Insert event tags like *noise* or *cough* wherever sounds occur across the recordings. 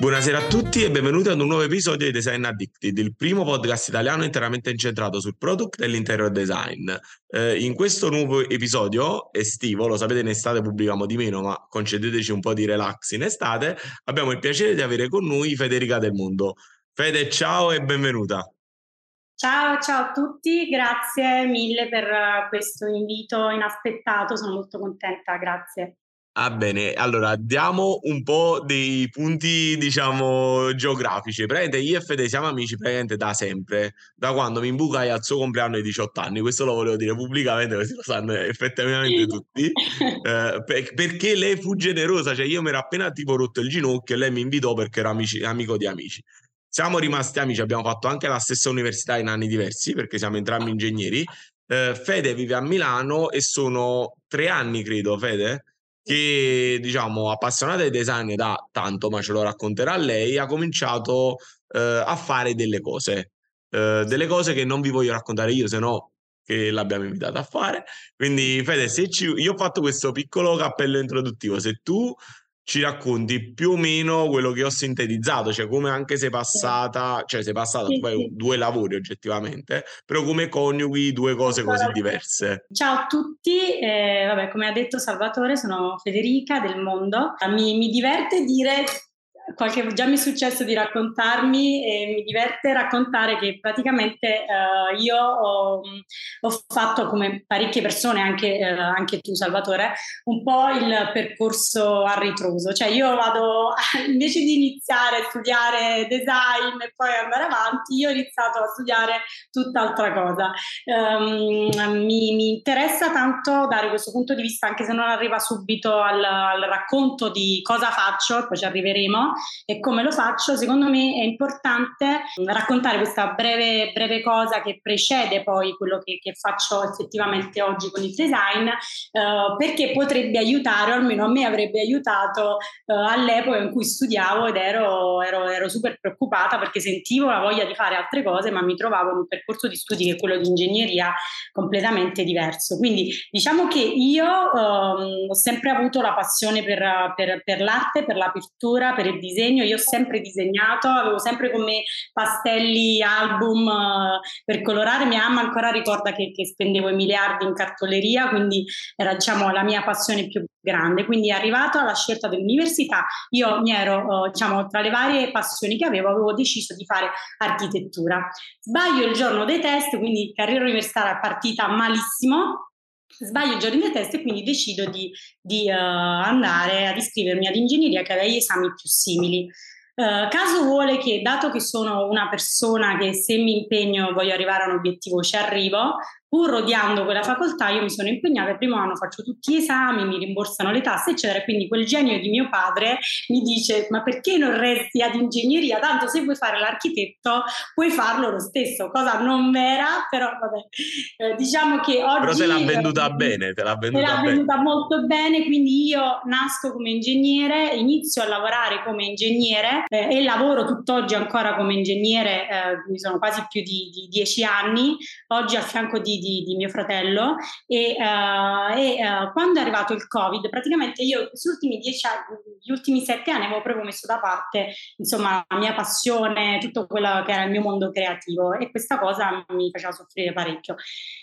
Buonasera a tutti e benvenuti ad un nuovo episodio di Design Addicted, il primo podcast italiano interamente incentrato sul product e l'interior design. Eh, in questo nuovo episodio estivo, lo sapete in estate pubblichiamo di meno, ma concedeteci un po' di relax in estate, abbiamo il piacere di avere con noi Federica Del Mondo. Fede, ciao e benvenuta. Ciao, ciao a tutti, grazie mille per questo invito inaspettato, sono molto contenta, grazie. Ah, bene, allora diamo un po' dei punti, diciamo, geografici. Praticamente io e Fede siamo amici praticamente da sempre, da quando mi imbucai al suo compleanno di 18 anni. Questo lo volevo dire pubblicamente, così lo sanno effettivamente tutti. *laughs* Eh, per- perché lei fu generosa, cioè io mi ero appena tipo rotto il ginocchio e lei mi invitò perché ero amici- amico di amici. Siamo rimasti amici, abbiamo fatto anche la stessa università in anni diversi perché siamo entrambi ingegneri. Eh, Fede vive a Milano e sono tre anni, credo, Fede? Che diciamo appassionata di design da tanto, ma ce lo racconterà lei, ha cominciato eh, a fare delle cose, eh, delle cose che non vi voglio raccontare io, se no che l'abbiamo invitata a fare. Quindi Fede, se ci, io ho fatto questo piccolo cappello introduttivo, se tu ci racconti più o meno quello che ho sintetizzato, cioè come anche sei passata, cioè sei passata, sì, sì. due lavori oggettivamente, però come coniughi due cose così diverse. Ciao a tutti, eh, vabbè, come ha detto Salvatore, sono Federica del Mondo. Mi, mi diverte dire qualche, già mi è successo di raccontarmi e mi diverte raccontare che praticamente uh, io ho, ho, fatto come parecchie persone, anche, uh, anche, tu Salvatore, un po' il percorso a ritroso, cioè io vado *laughs* invece di iniziare a studiare design e poi andare avanti, io ho iniziato a studiare tutt'altra cosa. Um, mi, mi, interessa tanto dare questo punto di vista, anche se non arriva subito al, al racconto di cosa faccio, poi ci arriveremo, e come lo faccio, secondo me è importante raccontare questa breve, breve cosa che precede poi quello che, che faccio effettivamente oggi con il design, eh, perché potrebbe aiutare, o almeno a me avrebbe aiutato eh, all'epoca in cui studiavo ed ero, ero, ero, super preoccupata perché sentivo la voglia di fare altre cose, ma mi trovavo in un percorso di studi che è quello di ingegneria completamente diverso. Quindi diciamo che io ehm, ho sempre avuto la passione per, per, per l'arte, per la pittura, per il disegno, io ho sempre disegnato, avevo sempre con me pastelli, album uh, per colorare, mia mamma ancora ricorda che, che, spendevo i miliardi in cartoleria, quindi era diciamo la mia passione più grande, quindi arrivato alla scelta dell'università. Io mi ero uh, diciamo tra le varie passioni che avevo, avevo deciso di fare architettura. Sbaglio il giorno dei test, quindi carriera universitaria partita malissimo, sbaglio il giorno dei test e quindi decido di, di uh, andare ad iscrivermi ad ingegneria che aveva gli esami più simili. Uh, caso vuole che, dato che sono una persona che se mi impegno voglio arrivare a un obiettivo, ci arrivo, pur odiando quella facoltà, io mi sono impegnata, il primo anno faccio tutti gli esami, mi rimborsano le tasse, eccetera. Quindi quel genio di mio padre mi dice: Ma perché non resti ad ingegneria? Tanto se vuoi fare l'architetto, puoi farlo lo stesso, cosa non vera, però vabbè. Eh, diciamo che oggi. Però te l'ha venduta eh, bene, te l'ha venduta, te l'ha venduta molto bene. Quindi io nasco come ingegnere, inizio a lavorare come ingegnere eh, e lavoro tutt'oggi ancora come ingegnere, eh, mi sono quasi più di, di dieci anni. Oggi a fianco di di, di mio fratello e, uh, e uh, quando è arrivato il covid praticamente io questi ultimi dieci anni, gli ultimi sette anni avevo proprio messo da parte insomma la mia passione, tutto quello che era il mio mondo creativo e questa cosa mi faceva soffrire parecchio.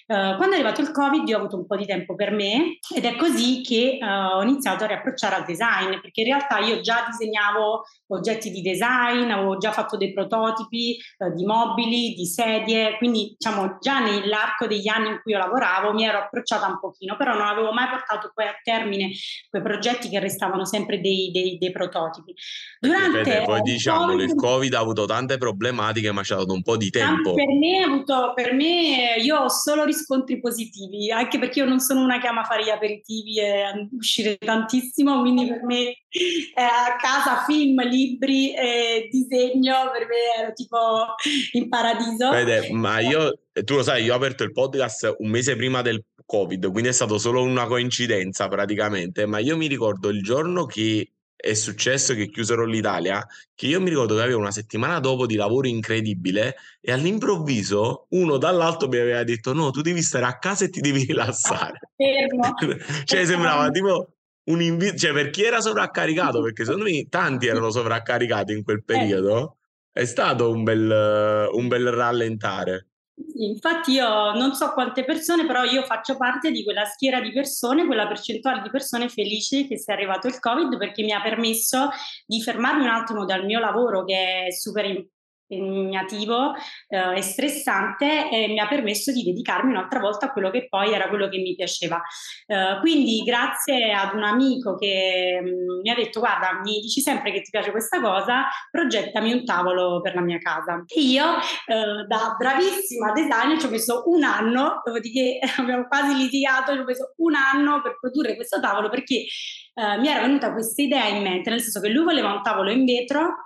Uh, quando è arrivato il covid io ho avuto un po' di tempo per me ed è così che ho iniziato a riapprocciare al design perché in realtà io già disegnavo oggetti di design, avevo già fatto dei prototipi di mobili, di sedie, quindi diciamo già nell'arco degli anni in cui io lavoravo mi ero approcciata un pochino, però non avevo mai portato poi a termine quei progetti che restavano sempre dei, dei, dei prototipi. Durante Vede, poi diciamo COVID, il Covid ha avuto tante problematiche, ma ci ha dato un po' di tempo. Per me, avuto, per me io ho solo riscontri positivi, anche perché io non sono una che ama fare gli aperitivi e uscire tantissimo, quindi per me a casa film, libri, eh, disegno, per me ero tipo in paradiso. Vede, ma io tu lo sai, io ho aperto il podcast un mese prima del Covid, quindi è stato solo una coincidenza praticamente, ma io mi ricordo il giorno che è successo che chiusero l'Italia, che io mi ricordo che avevo una settimana dopo di lavoro incredibile e all'improvviso uno dall'alto mi aveva detto no, tu devi stare a casa e ti devi rilassare. Fermo. *laughs* cioè sembrava tipo un invito, cioè per chi era sovraccaricato, perché secondo me tanti erano sovraccaricati in quel periodo, è stato un bel, un bel rallentare. Infatti io non so quante persone, però io faccio parte di quella schiera di persone, quella percentuale di persone felici che sia arrivato il Covid perché mi ha permesso di fermarmi un attimo dal mio lavoro che è super importante impegnativo eh, e stressante e mi ha permesso di dedicarmi un'altra volta a quello che poi era quello che mi piaceva. Eh, quindi grazie ad un amico che mh, mm, mi ha detto guarda mi dici sempre che ti piace questa cosa, progettami un tavolo per la mia casa. Io eh, da bravissima designer ci ho messo un anno, dopodiché *laughs* abbiamo quasi litigato, ci ho messo un anno per produrre questo tavolo perché Uh, mi era venuta questa idea in mente, nel senso che lui voleva un tavolo in vetro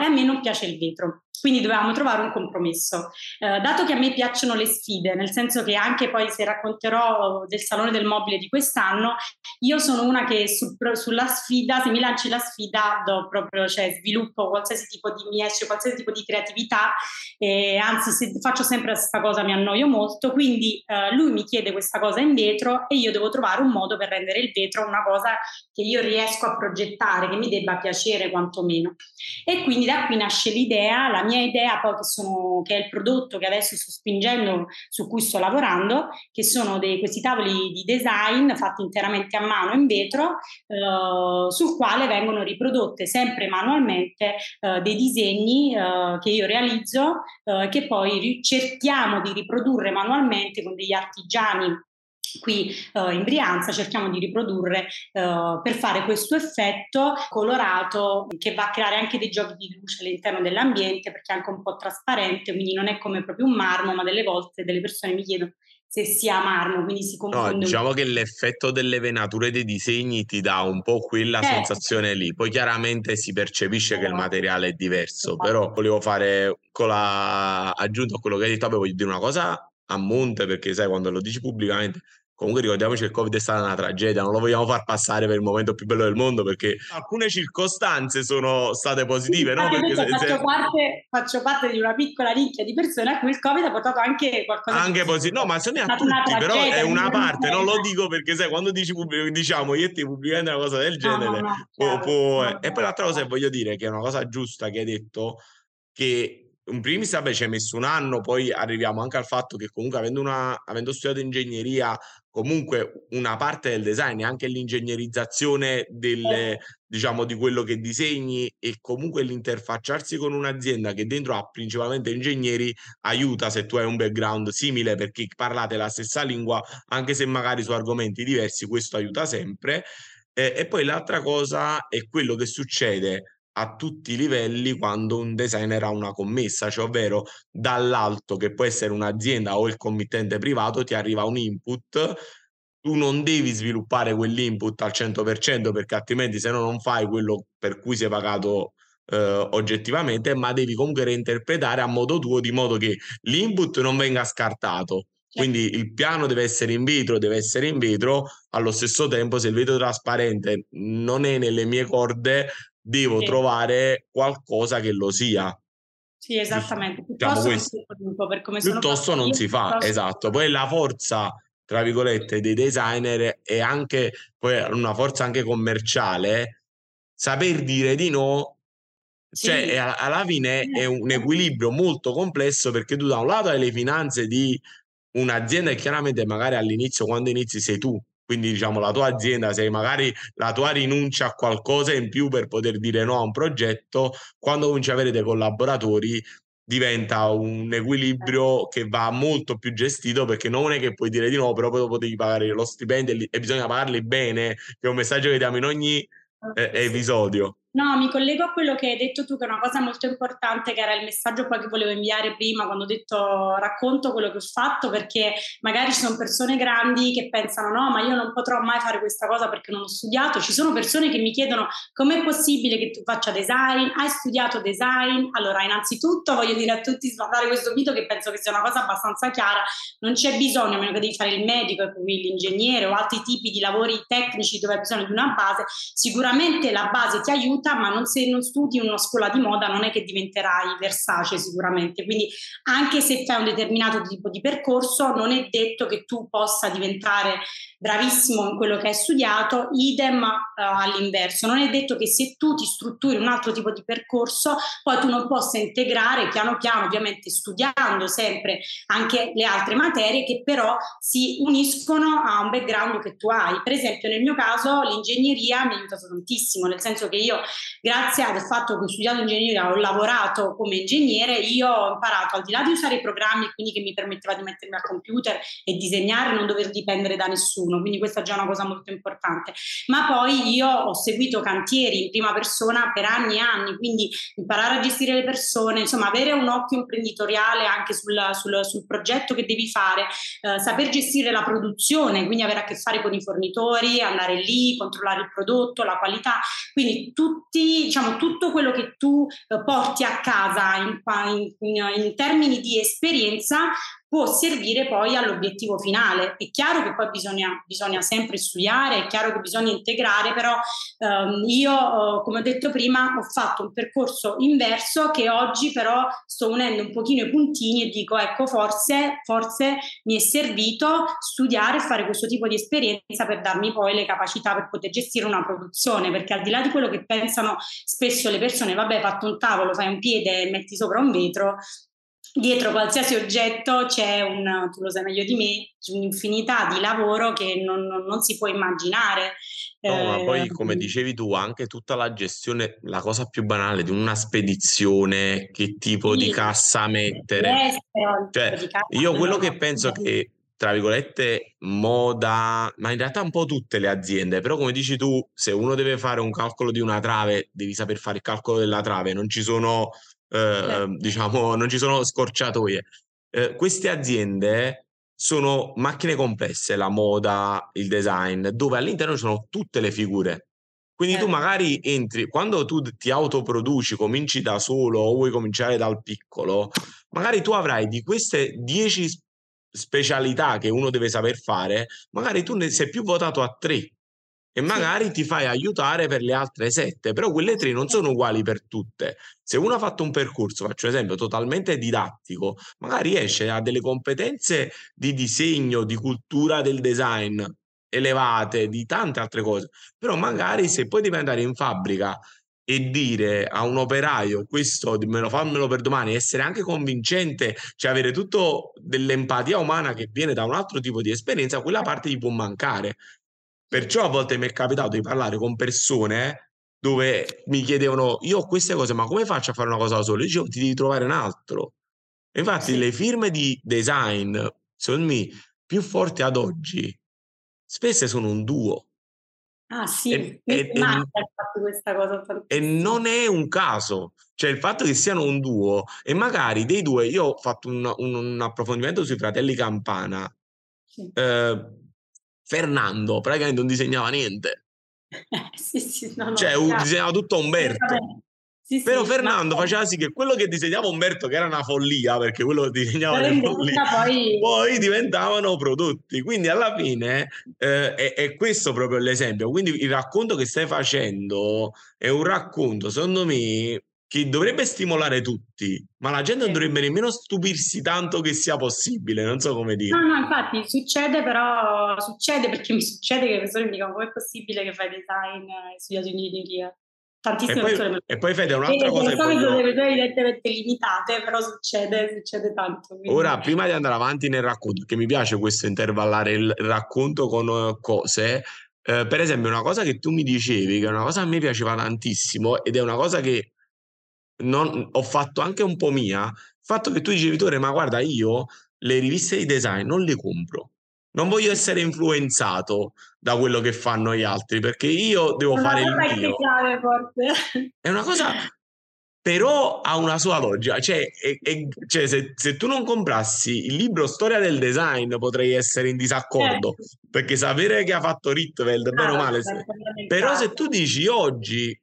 e a me non piace il vetro. Quindi dovevamo trovare un compromesso. Eh, dato che a me piacciono le sfide, nel senso che anche poi se racconterò del Salone del Mobile di quest'anno, io sono una che su, sulla sfida, se mi lanci la sfida, do proprio, cioè sviluppo qualsiasi tipo di, mi esce qualsiasi tipo di creatività, e anzi se faccio sempre la stessa cosa mi annoio molto, quindi eh, lui mi chiede questa cosa in vetro e io devo trovare un modo per rendere il vetro una cosa che io riesco a progettare, che mi debba piacere quantomeno. E quindi da qui nasce l'idea, la mia idea poi che, sono, che, è il prodotto che adesso sto spingendo, su cui sto lavorando, che sono dei, questi tavoli di design fatti interamente a mano in vetro, eh, sul quale vengono riprodotte sempre manualmente eh, dei disegni eh, che io realizzo, eh, che poi cerchiamo di riprodurre manualmente con degli artigiani qui uh, in Brianza cerchiamo di riprodurre uh, per fare questo effetto colorato che va a creare anche dei giochi di luce all'interno dell'ambiente perché è anche un po' trasparente, quindi non è come proprio un marmo, ma delle volte delle persone mi chiedono se sia marmo, quindi si confonde. No, diciamo che l'effetto delle venature dei disegni ti dà un po' quella eh. sensazione lì. Poi chiaramente si percepisce eh. che il esatto. materiale è diverso, esatto. però volevo fare con la aggiunta a quello che hai detto, voglio dire una cosa a monte perché sai quando lo dici pubblicamente Comunque ricordiamoci che il Covid è stata una tragedia, non lo vogliamo far passare per il momento più bello del mondo perché alcune circostanze sono state positive. No? Perché se, faccio, se... Parte, faccio, parte, di una piccola nicchia di persone a cui il Covid ha portato anche qualcosa anche di positivo. No, ma se ne ha tutti, però è una parte, non lo dico perché sai, quando dici pubblico, diciamo io ti pubblicamente una cosa del genere, no, no, può, può... e poi l'altra cosa che voglio dire, che è una cosa giusta che hai detto, che in primis vabbè ci hai messo un anno, poi arriviamo anche al fatto che comunque avendo, una, avendo studiato ingegneria, comunque una parte del design è anche l'ingegnerizzazione delle, diciamo, di quello che disegni e comunque l'interfacciarsi con un'azienda che dentro ha principalmente ingegneri aiuta se tu hai un background simile perché parlate la stessa lingua, anche se magari su argomenti diversi, questo aiuta sempre. Eh, e poi l'altra cosa è quello che succede a tutti i livelli quando un designer ha una commessa, cioè ovvero dall'alto che può essere un'azienda o il committente privato ti arriva un input tu non devi sviluppare quell'input al 100% perché altrimenti se no non fai quello per cui sei pagato eh, oggettivamente, ma devi comunque reinterpretare a modo tuo di modo che l'input non venga scartato. Quindi il piano deve essere in vetro, deve essere in vetro, allo stesso tempo se il vetro trasparente non è nelle mie corde, devo sì. trovare qualcosa che lo sia. Sì, esattamente. Diciamo piuttosto, diciamo piuttosto non si fa, piuttosto... esatto. Poi la forza, tra virgolette, dei designer è anche poi una forza anche commerciale, saper dire di no cioè, sì. alla fine è un equilibrio molto complesso perché tu da un lato hai le finanze di un'azienda e chiaramente magari all'inizio, quando inizi, sei tu quindi diciamo la tua azienda, se magari la tua rinuncia a qualcosa in più per poter dire no a un progetto, quando cominci ad avere dei collaboratori diventa un equilibrio che va molto più gestito perché non è che puoi dire di no, però poi dopo devi pagare lo stipendio e bisogna pagarli bene, che è un messaggio che diamo in ogni eh, episodio. No, mi collego a quello che hai detto tu, che è una cosa molto importante, che era il messaggio poi che volevo inviare prima quando ho detto racconto quello che ho fatto, perché magari ci sono persone grandi che pensano no, ma io non potrò mai fare questa cosa perché non ho studiato. Ci sono persone che mi chiedono com'è possibile che tu faccia design, hai studiato design? Allora, innanzitutto voglio dire a tutti sfatare questo mito che penso che sia una cosa abbastanza chiara, non c'è bisogno, a meno che devi fare il medico l'ingegnere o altri tipi di lavori tecnici dove hai bisogno di una base, sicuramente la base ti aiuta aiuta, ma non, se non studi in una scuola di moda non è che diventerai Versace sicuramente. Quindi anche se fai un determinato tipo di percorso, non è detto che tu possa diventare bravissimo in quello che hai studiato, idem uh, all'inverso. Non è detto che se tu ti strutturi un altro tipo di percorso, poi tu non possa integrare piano piano, ovviamente studiando sempre anche le altre materie che però si uniscono a un background che tu hai. Per esempio nel mio caso l'ingegneria mi ha aiutato tantissimo, nel senso che io grazie al fatto che ho studiato ingegneria, ho lavorato come ingegnere, io ho imparato al di là di usare i programmi, quindi che mi permetteva di mettermi al computer e disegnare, non dover dipendere da nessuno, quindi questa è già una cosa molto importante. Ma poi io ho seguito cantieri in prima persona per anni e anni, quindi imparare a gestire le persone, insomma avere un occhio imprenditoriale anche sul, sul, sul progetto che devi fare, eh, saper gestire la produzione, quindi avere a che fare con i fornitori, andare lì, controllare il prodotto, la qualità, quindi tutti, diciamo, tutto quello che tu eh, porti a casa in, in, in termini di esperienza può servire poi all'obiettivo finale. È chiaro che poi bisogna, bisogna sempre studiare, è chiaro che bisogna integrare, però ehm, io, eh, come ho detto prima, ho fatto un percorso inverso che oggi però sto unendo un pochino i puntini e dico, ecco, forse, forse mi è servito studiare e fare questo tipo di esperienza per darmi poi le capacità per poter gestire una produzione, perché al di là di quello che pensano spesso le persone, vabbè, fatto un tavolo, fai un piede e metti sopra un vetro, dietro qualsiasi oggetto c'è un, tu lo sai meglio di me, un'infinità di lavoro che non, non, non si può immaginare. No, eh, ma poi come dicevi tu, anche tutta la gestione, la cosa più banale di una spedizione, che tipo sì, di cassa mettere. Cioè, io quello che penso che tra virgolette, moda, ma in realtà un po' tutte le aziende, però come dici tu, se uno deve fare un calcolo di una trave, devi saper fare il calcolo della trave, non ci sono eh, diciamo, non ci sono scorciatoie. Eh, queste aziende sono macchine complesse, la moda, il design, dove all'interno ci sono tutte le figure. Quindi eh. tu magari entri, quando tu ti autoproduci, cominci da solo o vuoi cominciare dal piccolo, magari tu avrai di queste 10 specialità che uno deve saper fare, magari tu ne sei più votato a 3 e magari ti fai aiutare per le altre sette, però quelle tre non sono uguali per tutte. Se uno ha fatto un percorso, faccio un esempio, totalmente didattico, magari esce a delle competenze di disegno, di cultura del design elevate, di tante altre cose, però magari se poi devi andare in fabbrica e dire a un operaio questo me lo fammelo per domani, essere anche convincente, cioè avere tutto dell'empatia umana che viene da un altro tipo di esperienza, quella parte gli può mancare. Perciò a volte mi è capitato di parlare con persone dove mi chiedevano, io ho queste cose, ma come faccio a fare una cosa da solo? Io dicevo, ti devi trovare un altro. Infatti sì. le firme di design, secondo me, più forti ad oggi, spesse sono un duo. Ah sì, e, e, e, e non è un caso, cioè il fatto che siano un duo e magari dei due, io ho fatto un, un, un approfondimento sui fratelli Campana, sì. eh, Fernando praticamente non disegnava niente. *laughs* sì, sì, no, no, cioè, chiaro. disegnava tutto Umberto. Sì, Però sì, Fernando ma... faceva sì che quello che disegnava Umberto, che era una follia, perché quello che disegnava le follie, poi... poi... diventavano prodotti. Quindi alla fine eh, è, è, questo proprio l'esempio. Quindi il racconto che stai facendo è un racconto, secondo me, che dovrebbe stimolare tutti, ma la gente non dovrebbe nemmeno stupirsi tanto che sia possibile, non so come dire. No, no, infatti succede, però succede perché mi succede che le persone mi dicono come è possibile che fai design e studiato ingegneria. Tantissime e poi, persone E poi Fede, un'altra e, cosa che voglio... sono evidentemente limitate, però succede, succede tanto. Quindi... Ora, prima di andare avanti nel racconto, che mi piace questo intervallare il racconto con uh, cose, eh, per esempio una cosa che tu mi dicevi, che è una cosa che a me piaceva tantissimo ed è una cosa che non, ho fatto anche un po' mia, il fatto che tu dicevi, Tore, ma guarda, io le riviste di design non le compro. Non voglio essere influenzato da quello che fanno gli altri, perché io devo una fare il mio. Chiave, forse. È una cosa, però ha una sua logica. Cioè, è, è, cioè se, se, tu non comprassi il libro Storia del design, potrei essere in disaccordo, eh. perché sapere che ha fatto Rietveld, bene o male. Se... Però se tu dici oggi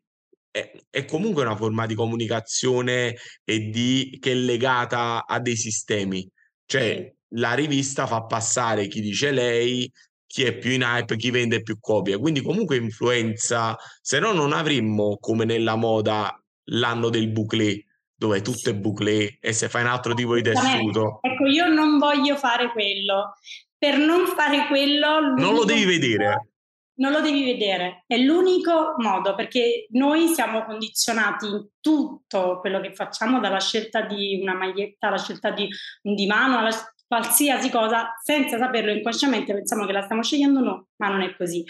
è, è, comunque una forma di comunicazione e di, che è legata a dei sistemi. Cioè, la rivista fa passare chi dice lei, chi è più in hype, chi vende più copie. Quindi comunque influenza, se no non avremmo come nella moda l'anno del bouclé, dove tutto è bouclé e se fai un altro tipo di tessuto. Ecco, io non voglio fare quello. per non fare quello... Non lo devi vedere. Non lo devi vedere, è l'unico modo perché noi siamo condizionati in tutto quello che facciamo, dalla scelta di una maglietta alla scelta di un divano, alla qualsiasi cosa senza saperlo inconsciamente pensiamo che la stiamo scegliendo no ma non è così.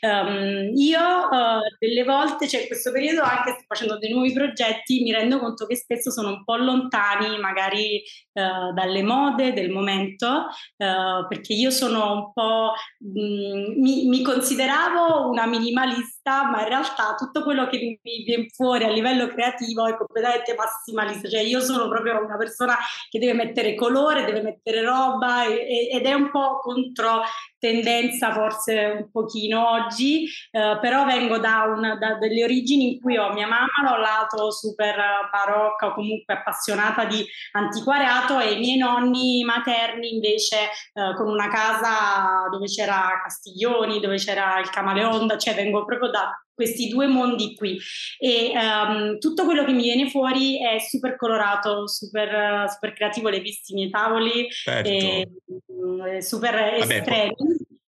Um, io uh, delle volte cioè in questo periodo anche sto facendo dei nuovi progetti mi rendo conto che spesso sono un po' lontani magari uh, dalle mode del momento uh, perché io sono un po' mh, mm, mi, mi, consideravo una minimalista ma in realtà tutto quello che mi viene fuori a livello creativo è completamente massimalista. Cioè io sono proprio una persona che deve mettere colore deve mettere roba ed è un po' contro tendenza forse un pochino oggi, eh, però vengo da, una, da, delle origini in cui ho mia mamma da lato super barocca o comunque appassionata di antiquariato e i miei nonni materni invece eh, con una casa dove c'era Castiglioni, dove c'era il Camaleonda, cioè vengo proprio da questi due mondi qui e um, tutto quello che mi viene fuori è super colorato, super, super creativo, l'hai visti i miei tavoli, certo. e, mm, super Vabbè, estremi.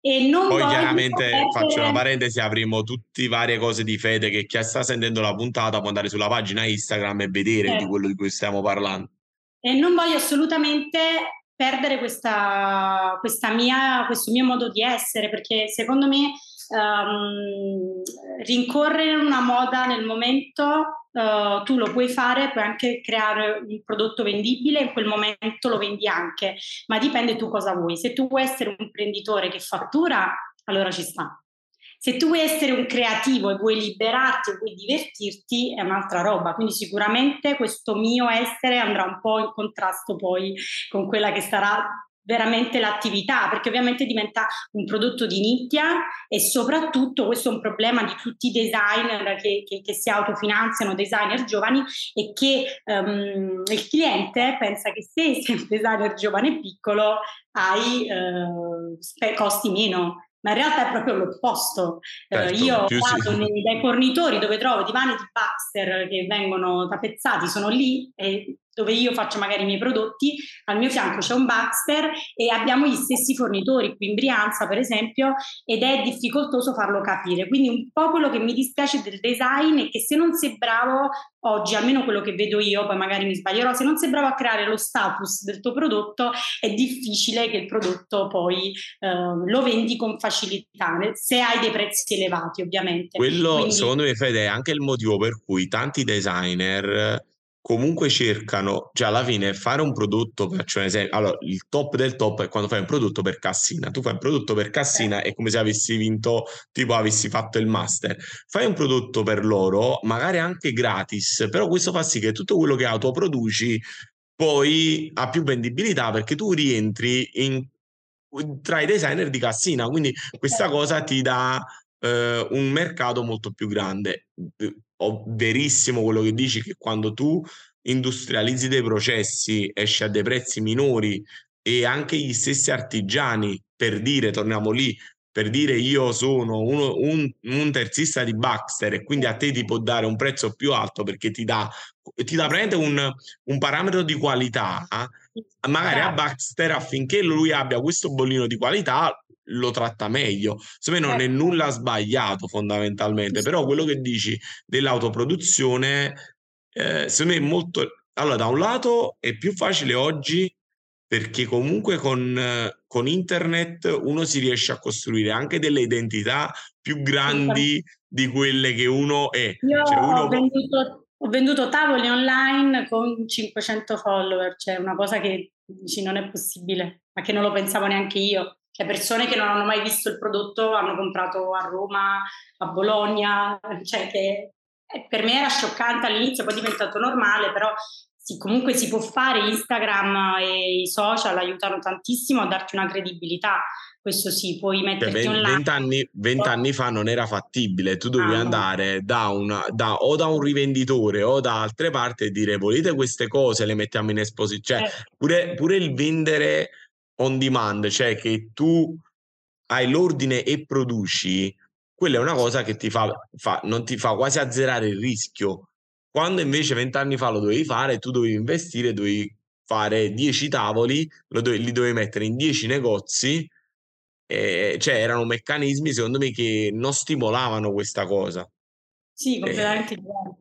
E non poi chiaramente perdere... faccio una parentesi, avremo tutte le varie cose di fede che chi sta sentendo la puntata può andare sulla pagina Instagram e vedere certo. di quello di cui stiamo parlando. E non voglio assolutamente perdere questa, questa mia, questo mio modo di essere perché secondo me um, rincorrere una moda nel momento uh, tu lo puoi fare, puoi anche creare un prodotto vendibile, in quel momento lo vendi anche, ma dipende tu cosa vuoi. Se tu vuoi essere un imprenditore che fattura, allora ci sta. Se tu vuoi essere un creativo e vuoi liberarti e vuoi divertirti, è un'altra roba. Quindi sicuramente questo mio essere andrà un po' in contrasto poi con quella che sarà veramente l'attività, perché ovviamente diventa un prodotto di nicchia e soprattutto questo è un problema di tutti i designer che, che, che si autofinanziano, designer giovani, e che um, il cliente pensa che se sei un designer giovane e piccolo hai uh, costi meno ma in realtà è proprio l'opposto. Eh, certo, uh, io vado nei, dai fornitori dove trovo divani di Baxter che vengono tapezzati, sono lì e dove io faccio magari i miei prodotti, al mio fianco c'è un Baxter e abbiamo gli stessi fornitori qui in Brianza per esempio ed è difficoltoso farlo capire. Quindi un po' quello che mi dispiace del design è che se non sei bravo oggi, almeno quello che vedo io, poi magari mi sbaglierò, se non sei bravo a creare lo status del tuo prodotto è difficile che il prodotto poi eh, lo vendi con facilità, se hai dei prezzi elevati ovviamente. Quello Quindi... secondo me Fede è anche il motivo per cui tanti designer comunque cercano, cioè alla fine fare un prodotto, faccio un esempio, allora il top del top è quando fai un prodotto per Cassina, tu fai un prodotto per Cassina è come se avessi vinto, tipo avessi fatto il master, fai un prodotto per loro, magari anche gratis, però questo fa sì che tutto quello che autoproduci poi ha più vendibilità perché tu rientri in, tra i designer di Cassina, quindi questa cosa ti dà eh, un mercato molto più grande. Ho verissimo quello che dici che quando tu industrializzi dei processi esci a dei prezzi minori e anche gli stessi artigiani per dire torniamo lì per dire io sono uno, un, un, terzista di Baxter e quindi a te ti può dare un prezzo più alto perché ti dà, ti dà veramente un, un parametro di qualità, magari a Baxter affinché lui abbia questo bollino di qualità lo tratta meglio. Secondo me non è certo. nulla sbagliato fondamentalmente, però quello che dici dell'autoproduzione, eh, secondo me è molto... Allora, da un lato è più facile oggi perché comunque con, con internet uno si riesce a costruire anche delle identità più grandi di quelle che uno è. Io cioè uno... ho, venduto, ho venduto tavoli online con 500 follower, cioè una cosa che dici non è possibile, ma che non lo pensavo neanche io cioè persone che non hanno mai visto il prodotto hanno comprato a Roma, a Bologna, cioè che eh, per me era scioccante all'inizio, poi è diventato normale, però sì, comunque si può fare, Instagram e i social aiutano tantissimo a darti una credibilità, questo sì, puoi cioè, metterti cioè, online. Vent'anni, vent'anni fa non era fattibile, tu dovevi ah, andare da una, da, o da un rivenditore o da altre parti e dire volete queste cose, le mettiamo in esposizione, cioè eh. pure, pure il vendere on demand, cioè che tu hai l'ordine e produci, quella è una cosa che ti fa, fa, non ti fa quasi azzerare il rischio. Quando invece vent'anni fa lo dovevi fare, tu dovevi investire, dovevi fare 10 tavoli, dovevi, li dovevi mettere in 10 negozi E, cioè, erano meccanismi, secondo me, che non stimolavano questa cosa. Sì, completamente e, diverso.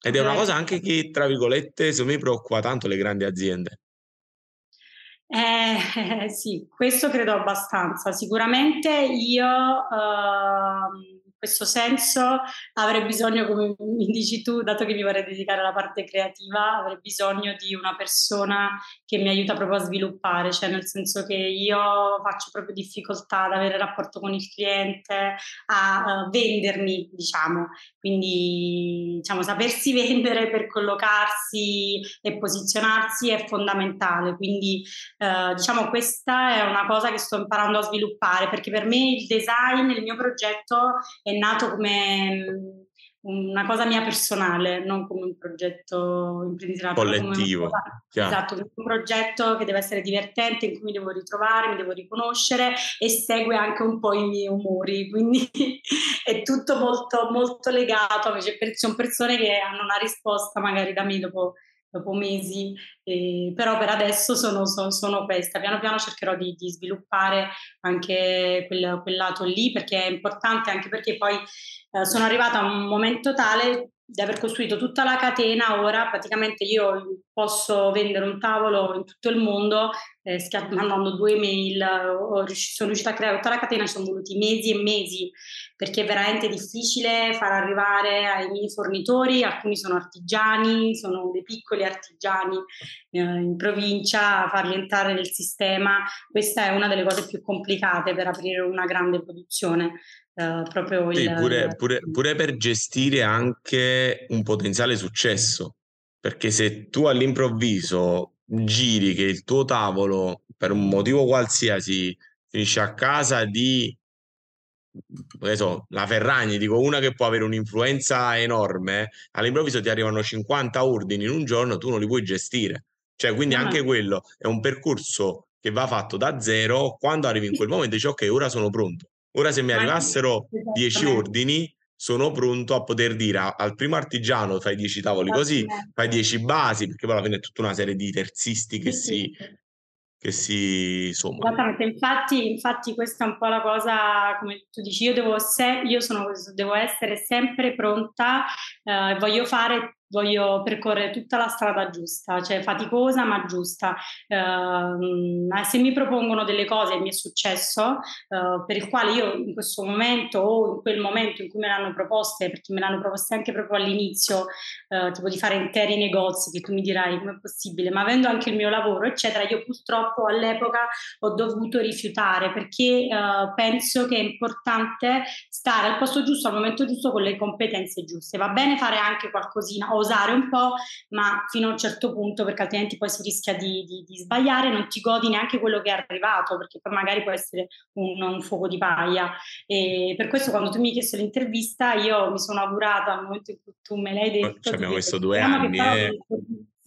Ed è una cosa anche che, tra virgolette, secondo me preoccupa tanto le grandi aziende. Eh, *laughs* sì, questo credo abbastanza. Sicuramente io... Uh, questo senso avrei bisogno, come mi dici tu, dato che mi vorrei dedicare alla parte creativa, avrei bisogno di una persona che mi aiuta proprio a sviluppare, cioè nel senso che io faccio proprio difficoltà ad avere rapporto con il cliente, a uh, vendermi, diciamo. Quindi, diciamo, sapersi *laughs* vendere per collocarsi e posizionarsi è fondamentale. Quindi, uh, diciamo, questa è una cosa che sto imparando a sviluppare, perché per me il design, il mio progetto è nato come mm, una cosa mia personale, non come un progetto imprenditoriale. Collettivo. esatto, un progetto che deve essere divertente, in cui mi devo ritrovare, mi devo riconoscere e segue anche un po' i miei umori, *laughs* quindi è tutto molto, molto legato, sono persone che hanno una risposta magari da me dopo dopo mesi, eh, però per adesso sono, sono, sono, questa. Piano piano cercherò di, di sviluppare anche quel, quel, lato lì perché è importante, anche perché poi eh, sono arrivata a un momento tale di aver costruito tutta la catena, ora praticamente io posso vendere un tavolo in tutto il mondo eh, mandando due mail, sono riuscita a creare tutta la catena, ci sono voluti mesi e mesi perché è veramente difficile far arrivare ai miei fornitori, alcuni sono artigiani, sono dei piccoli artigiani eh, in provincia, farli entrare nel sistema, questa è una delle cose più complicate per aprire una grande produzione. Uh, proprio sì, il, pure, pure, pure, per gestire anche un potenziale successo, perché se tu all'improvviso giri che il tuo tavolo per un motivo qualsiasi finisce a casa di so, la Ferragni, dico una che può avere un'influenza enorme, all'improvviso ti arrivano 50 ordini in un giorno, tu non li puoi gestire. Cioè, quindi ah. anche quello è un percorso che va fatto da zero. Quando arrivi in quel momento dici ok, ora sono pronto Ora se mi arrivassero 10 ordini, sono pronto a poter dire al primo artigiano fai 10 tavoli così, fai 10 basi, perché poi alla fine è tutta una serie di terzisti che si, che si sommano. Esattamente, infatti, infatti questa è un po' la cosa, come tu dici, io devo, se, io sono, devo essere sempre pronta, eh, voglio fare voglio percorrere tutta la strada giusta, cioè faticosa ma giusta. Uh, se mi propongono delle cose, mi è successo, uh, per il quale io in questo momento o in quel momento in cui me le hanno proposte, perché me le hanno proposte anche proprio all'inizio, uh, tipo di fare interi negozi, che tu mi dirai come è possibile, ma avendo anche il mio lavoro, eccetera, io purtroppo all'epoca ho dovuto rifiutare perché penso che è importante stare al posto giusto, al momento giusto, con le competenze giuste. Va bene fare anche qualcosina osare un po', ma fino a un certo punto, perché altrimenti poi si rischia di, di, di sbagliare, non ti godi neanche quello che è arrivato, perché poi magari può essere un, un fuoco di paglia. E per questo quando tu mi hai chiesto l'intervista, io mi sono augurata al momento in cui tu me l'hai detto. Ci abbiamo messo due anni. Eh.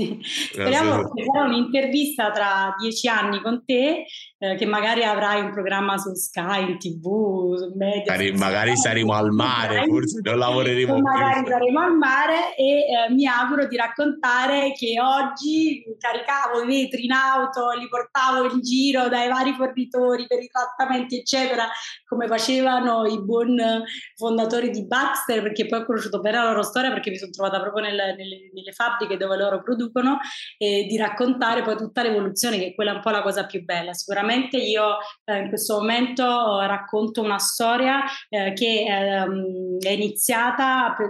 Speriamo che farò un'intervista tra dieci anni con te, eh, che magari avrai un programma su Sky, in tv, su media. Magari, magari saremo al mare, forse non lavoreremo più. Magari saremo al mare e eh, mi auguro di raccontare che oggi caricavo i vetri in auto, li portavo in giro dai vari fornitori per i trattamenti, eccetera, come facevano i buon fondatori di Baxter, perché poi ho conosciuto bene la loro storia perché mi sono trovata proprio nelle, nelle, nelle fabbriche dove loro producono producono e di raccontare poi tutta l'evoluzione, che è quella un po' la cosa più bella. Sicuramente io eh, in questo momento racconto una storia eh, che ehm, è iniziata per,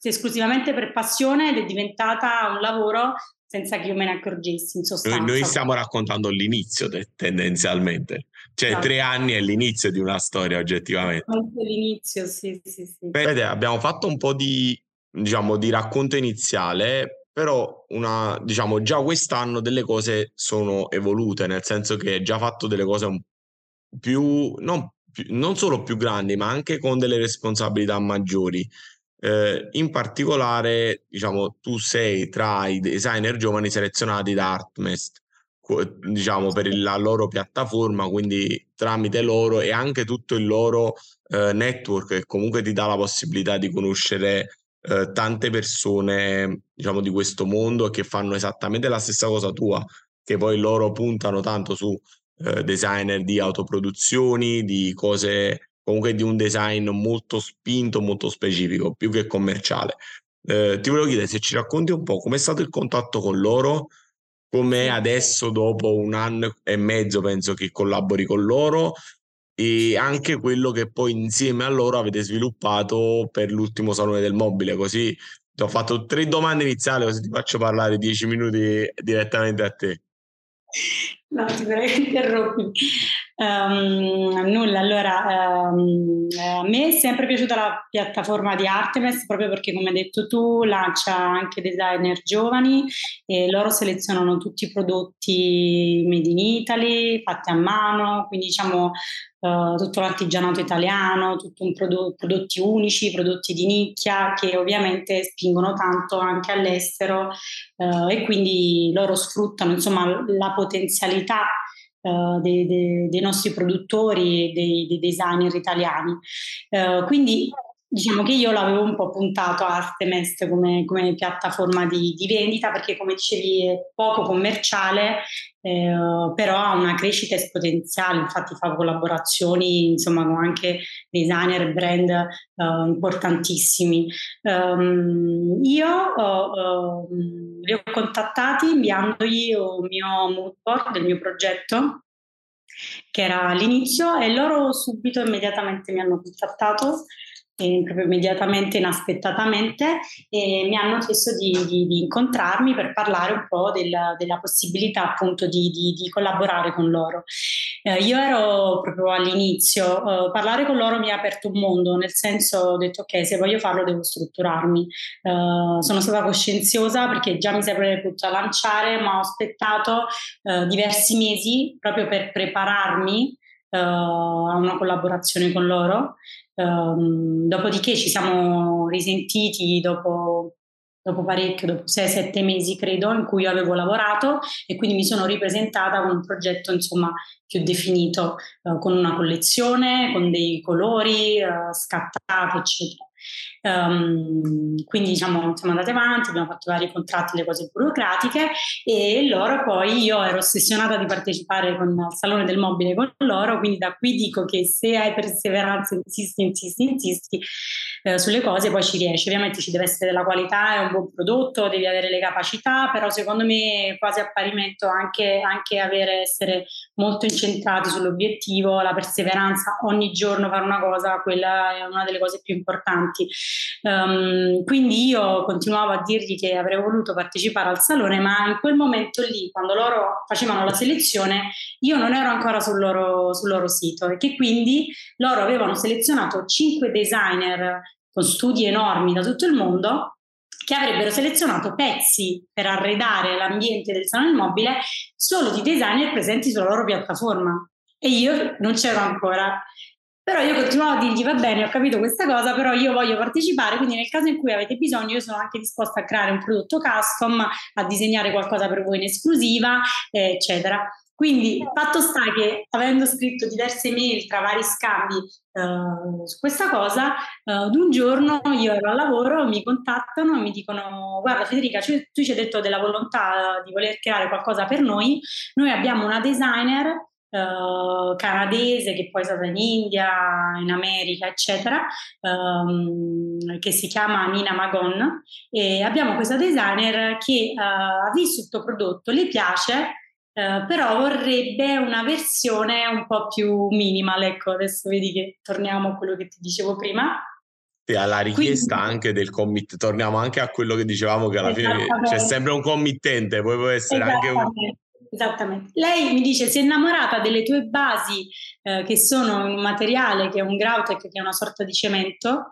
esclusivamente per passione ed è diventata un lavoro senza che io me ne accorgessi in sostanza. Noi, noi stiamo raccontando l'inizio de- tendenzialmente, cioè esatto. tre anni è l'inizio di una storia oggettivamente. L'inizio, sì, sì, sì. Vedete, abbiamo fatto un po' di, diciamo, di racconto iniziale, però una, diciamo, già quest'anno delle cose sono evolute, nel senso che hai già fatto delle cose più non, più, non solo più grandi, ma anche con delle responsabilità maggiori. Eh, in particolare, diciamo, tu sei tra i designer giovani selezionati da Artmest, diciamo, per la loro piattaforma, quindi tramite loro e anche tutto il loro eh, network che comunque ti dà la possibilità di conoscere eh, tante persone, diciamo, di questo mondo che fanno esattamente la stessa cosa tua, che poi loro puntano tanto su eh, designer di autoproduzioni, di cose comunque di un design molto spinto, molto specifico, più che commerciale. Eh, ti volevo chiedere se ci racconti un po' com'è stato il contatto con loro, com'è adesso dopo un anno e mezzo penso che collabori con loro e anche quello che poi insieme a loro avete sviluppato per l'ultimo salone del mobile, così ti ho fatto tre domande iniziali, così ti faccio parlare dieci minuti direttamente a te. No, ti prego, *laughs* interrompi. Um, nulla, allora um, a me è sempre piaciuta la piattaforma di Artemis proprio perché come hai detto tu lancia anche designer giovani e loro selezionano tutti i prodotti made in Italy, fatti a mano, quindi diciamo uh, tutto l'artigianato italiano, tutto un prodotto, prodotti unici, prodotti di nicchia che ovviamente spingono tanto anche all'estero uh, e quindi loro sfruttano insomma la potenzialità Uh, dei, dei, dei, nostri produttori e dei, dei, designer italiani. Quindi diciamo che io l'avevo un po' puntato a Artemest come, come piattaforma di, di, vendita perché come dicevi è poco commerciale eh, però ha una crescita esponenziale. Infatti fa collaborazioni insomma con anche designer e brand eh, importantissimi. Um, io uh, li ho contattati inviandogli un mio mood board del mio progetto che era all'inizio e loro subito immediatamente mi hanno contattato. eh, proprio immediatamente, inaspettatamente, e mi hanno chiesto di, di, di incontrarmi per parlare un po' della, della possibilità appunto di, di collaborare con loro. Eh, io ero proprio all'inizio, eh, parlare con loro mi ha aperto un mondo, nel senso ho detto ok, se voglio farlo devo strutturarmi. Eh, sono stata coscienziosa perché già mi sarebbe potuta lanciare, ma ho aspettato eh, diversi mesi proprio per prepararmi Uh, a una collaborazione con loro Um, dopodiché ci siamo risentiti dopo, dopo parecchio, dopo 6-7 mesi credo, in cui avevo lavorato e quindi mi sono ripresentata con un progetto insomma più definito, uh, con una collezione, con dei colori uh, scattati, eccetera. Um, quindi diciamo siamo andate avanti, abbiamo fatto vari contratti, le cose burocratiche e loro poi io ero ossessionata di partecipare con il Salone del Mobile con loro, quindi da qui dico che se hai perseveranza, insisti, insisti, insisti eh, sulle cose, poi ci riesci. Ovviamente ci deve essere della qualità, è un buon prodotto, devi avere le capacità, però secondo me quasi a parimento anche, anche avere, essere molto incentrati sull'obiettivo, la perseveranza, ogni giorno fare una cosa, quella è una delle cose più importanti. Um, quindi io continuavo a dirgli che avrei voluto partecipare al salone, ma in quel momento lì, quando loro facevano la selezione, io non ero ancora sul loro, sul loro sito e che quindi loro avevano selezionato cinque designer con studi enormi da tutto il mondo che avrebbero selezionato pezzi per arredare l'ambiente del salone mobile solo di designer presenti sulla loro piattaforma. E io non c'ero ancora. Però io continuavo a dirgli va bene, ho capito questa cosa, però io voglio partecipare, quindi nel caso in cui avete bisogno io sono anche disposta a creare un prodotto custom, a disegnare qualcosa per voi in esclusiva, eccetera. Quindi fatto sta che avendo scritto diverse mail tra vari scambi uh, su questa cosa, ad un giorno io ero al lavoro, mi contattano e mi dicono guarda Federica, tu ci hai detto della volontà di voler creare qualcosa per noi, noi abbiamo una designer Uh, canadese che poi è stata in India, in America, eccetera, um, che si chiama Nina Magon. E abbiamo questa designer che uh, ha visto il tuo prodotto, le piace, uh, però vorrebbe una versione un po' più minimal, ecco, adesso vedi che torniamo a quello che ti dicevo prima. Sì, alla richiesta Quindi, anche del commit, torniamo anche a quello che dicevamo che alla fine c'è sempre un committente, poi può essere anche un Esattamente. Lei mi dice si è innamorata delle tue basi eh, che sono un materiale che è un Grautec che è una sorta di cemento.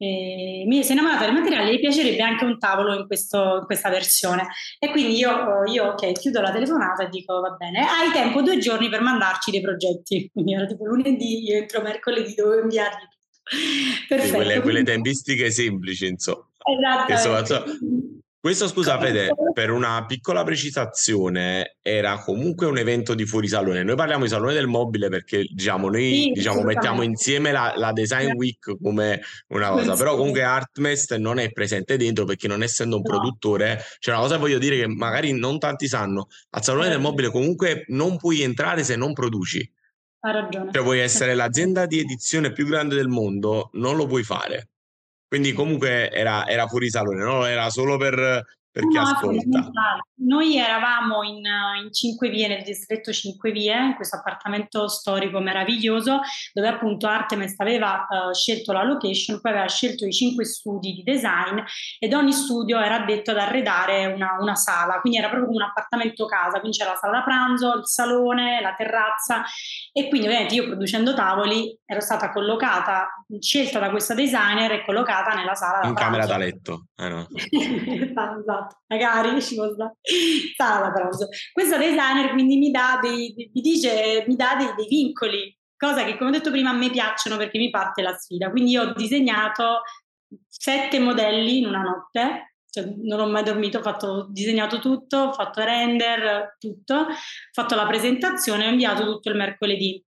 Eh, mi si è innamorata del materiale, le piacerebbe anche un tavolo in, questo, in questa versione. E quindi io, io, ok, chiudo la telefonata e dico va bene, hai tempo due giorni per mandarci dei progetti. *laughs* Quindi era tipo lunedì, io entro mercoledì dovevo inviargli tutto. Perfetto. Quelle, quelle tempistiche semplici, insomma. Esatto. *laughs* Questo, scusa Fede, per una piccola precisazione, era comunque un evento di fuorisalone. Noi parliamo di salone del mobile perché diciamo, noi sì, diciamo, mettiamo insieme la, la, Design Week come una cosa, però comunque Artmest non è presente dentro perché non essendo un no. produttore, c'è una cosa che voglio dire che magari non tanti sanno, al salone eh. del mobile comunque non puoi entrare se non produci. Ha ragione. Cioè vuoi essere l'azienda di edizione più grande del mondo, non lo puoi fare. Quindi comunque era, era fuori salone, no? Era solo per, per chi no, ascolta. Noi eravamo in, in 5 vie, nel distretto 5 vie, in questo appartamento storico meraviglioso, dove appunto Artemis aveva uh, scelto la location, poi aveva scelto i 5 studi di design ed ogni studio era addetto ad arredare una, una sala, quindi era proprio come un appartamento casa, quindi c'era la sala da pranzo, il salone, la terrazza e quindi ovviamente io producendo tavoli ero stata collocata, scelta da questa designer e collocata nella sala da in pranzo. camera da letto. Eh no. *laughs* esatto, magari ci può stare. Sala pranzo. Questa designer quindi mi dà dei, mi dice, mi dà dei, dei vincoli, cosa che come ho detto prima a me piacciono perché mi parte la sfida. Quindi io ho disegnato sette modelli in una notte, cioè, non ho mai dormito, ho fatto, disegnato tutto, ho fatto render, tutto, ho fatto la presentazione, ho inviato tutto il mercoledì.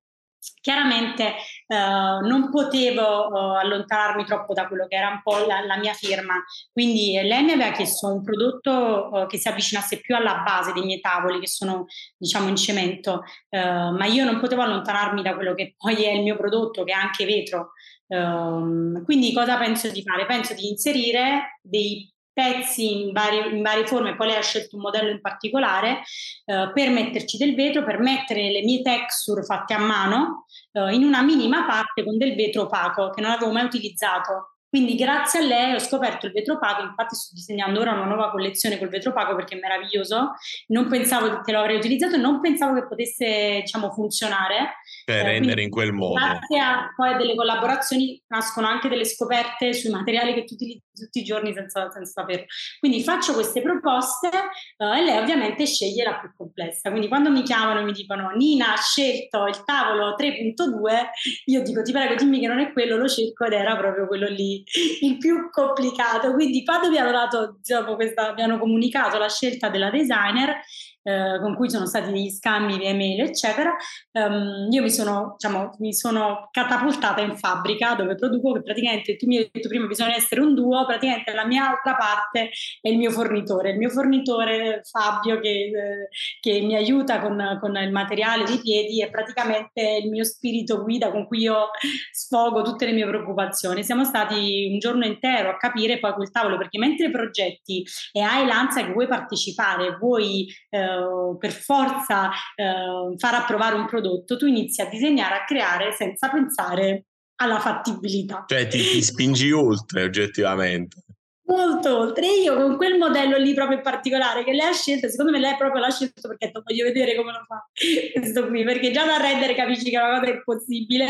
Chiaramente eh, non potevo eh, allontanarmi troppo da quello che era un po' la, la, mia firma, quindi lei mi aveva chiesto un prodotto eh, che si avvicinasse più alla base dei miei tavoli, che sono diciamo in cemento, eh, ma io non potevo allontanarmi da quello che poi è il mio prodotto, che è anche vetro. Ehm, quindi cosa penso di fare? Penso di inserire dei pezzi in varie, in varie, forme, poi lei ha scelto un modello in particolare eh, per metterci del vetro, per mettere le mie texture fatte a mano eh, in una minima parte con del vetro opaco che non avevo mai utilizzato. Quindi grazie a lei ho scoperto il vetro opaco, infatti sto disegnando ora una nuova collezione col vetro opaco perché è meraviglioso, non pensavo che lo avrei utilizzato e non pensavo che potesse diciamo, funzionare. Per eh, rendere in quel modo. Grazie a poi delle collaborazioni nascono anche delle scoperte sui materiali che tu utilizzi tutti i giorni senza, senza saperlo. Quindi faccio queste proposte eh, e lei ovviamente sceglie la più complessa. Quindi quando mi chiamano e mi dicono Nina ha scelto il tavolo 3.2, io dico ti prego dimmi che non è quello, lo cerco ed era proprio quello lì *laughs* il più complicato. Quindi quando mi hanno, dato, diciamo, questa, hanno comunicato la scelta della designer, eh, con cui sono stati degli scambi di email, eccetera, um, io mi sono, diciamo, mi sono catapultata in fabbrica dove produco, che praticamente tu mi hai detto prima bisogna essere un duo, praticamente la mia altra parte è il mio fornitore, il mio fornitore Fabio che, eh, che mi aiuta con, con, il materiale dei piedi è praticamente il mio spirito guida con cui io sfogo tutte le mie preoccupazioni. Siamo stati un giorno intero a capire poi quel tavolo perché mentre progetti e hai l'ansia che vuoi partecipare, vuoi eh, eh, per forza eh, far approvare un prodotto, tu inizi a disegnare, a creare senza pensare alla fattibilità. Cioè ti, ti spingi oltre oggettivamente molto oltre. Io con quel modello lì proprio in particolare che lei ha scelto, secondo me lei proprio l'ha scelto perché detto, voglio vedere come lo fa questo qui, perché già da rendere capisci che è una cosa impossibile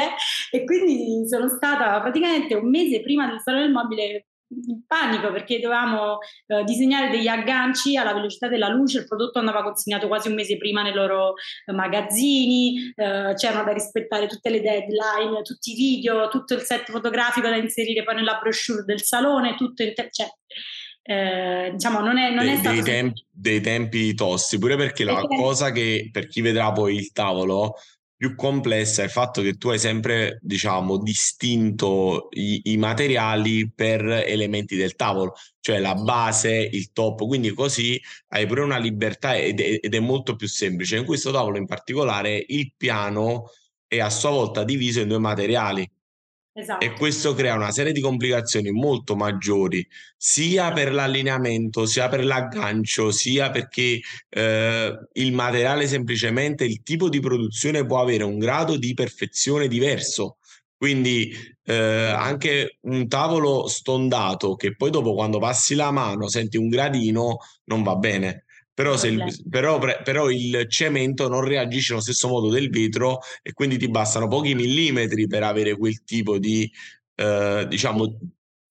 e quindi sono stata praticamente un mese prima del salone del mobile in panico perché dovevamo eh, disegnare degli agganci alla velocità della luce, il prodotto andava consegnato quasi un mese prima nei loro eh, magazzini, eh, c'erano da rispettare tutte le deadline, tutti i video, tutto il set fotografico da inserire poi nella brochure del salone, tutto in te- cioè, eh, diciamo non è, non De, è stato dei, tempi, dei tempi tosti pure perché la cosa che per chi vedrà poi il tavolo più complessa è il fatto che tu hai sempre, diciamo, distinto i, i, materiali per elementi del tavolo, cioè la base, il top, quindi così hai pure una libertà ed è, ed è molto più semplice. In questo tavolo in particolare il piano è a sua volta diviso in due materiali, Esatto. E questo crea una serie di complicazioni molto maggiori, sia per l'allineamento, sia per l'aggancio, sia perché eh, il materiale semplicemente, il tipo di produzione può avere un grado di perfezione diverso. Quindi eh, anche un tavolo stondato che poi dopo quando passi la mano senti un gradino non va bene. Però, il, però, però, il cemento non reagisce allo stesso modo del vetro e quindi ti bastano pochi millimetri per avere quel tipo di, eh, diciamo,